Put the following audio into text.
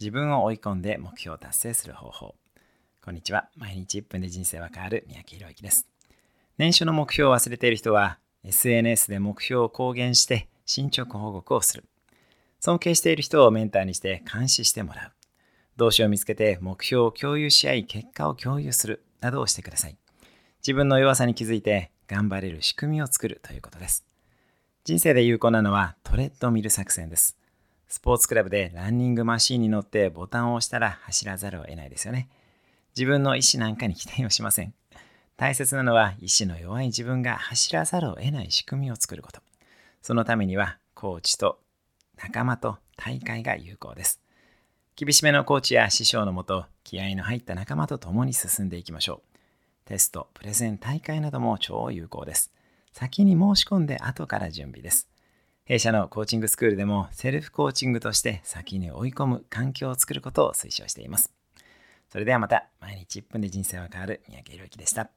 自分を追い込んで目標を達成する方法。こんにちは。毎日1分で人生は変わる三宅宏之です。年初の目標を忘れている人は、SNS で目標を公言して進捗報告をする。尊敬している人をメンターにして監視してもらう。動詞を見つけて目標を共有し合い結果を共有するなどをしてください。自分の弱さに気づいて頑張れる仕組みを作るということです。人生で有効なのはトレッドミル作戦です。スポーツクラブでランニングマシーンに乗ってボタンを押したら走らざるを得ないですよね。自分の意思なんかに期待をしません。大切なのは意志の弱い自分が走らざるを得ない仕組みを作ること。そのためにはコーチと仲間と大会が有効です。厳しめのコーチや師匠のもと、気合の入った仲間と共に進んでいきましょう。テスト、プレゼン、大会なども超有効です。先に申し込んで後から準備です。弊社のコーチングスクールでもセルフコーチングとして先に追い込む環境を作ることを推奨しています。それではまた毎日1分で人生は変わる三宅宏之でした。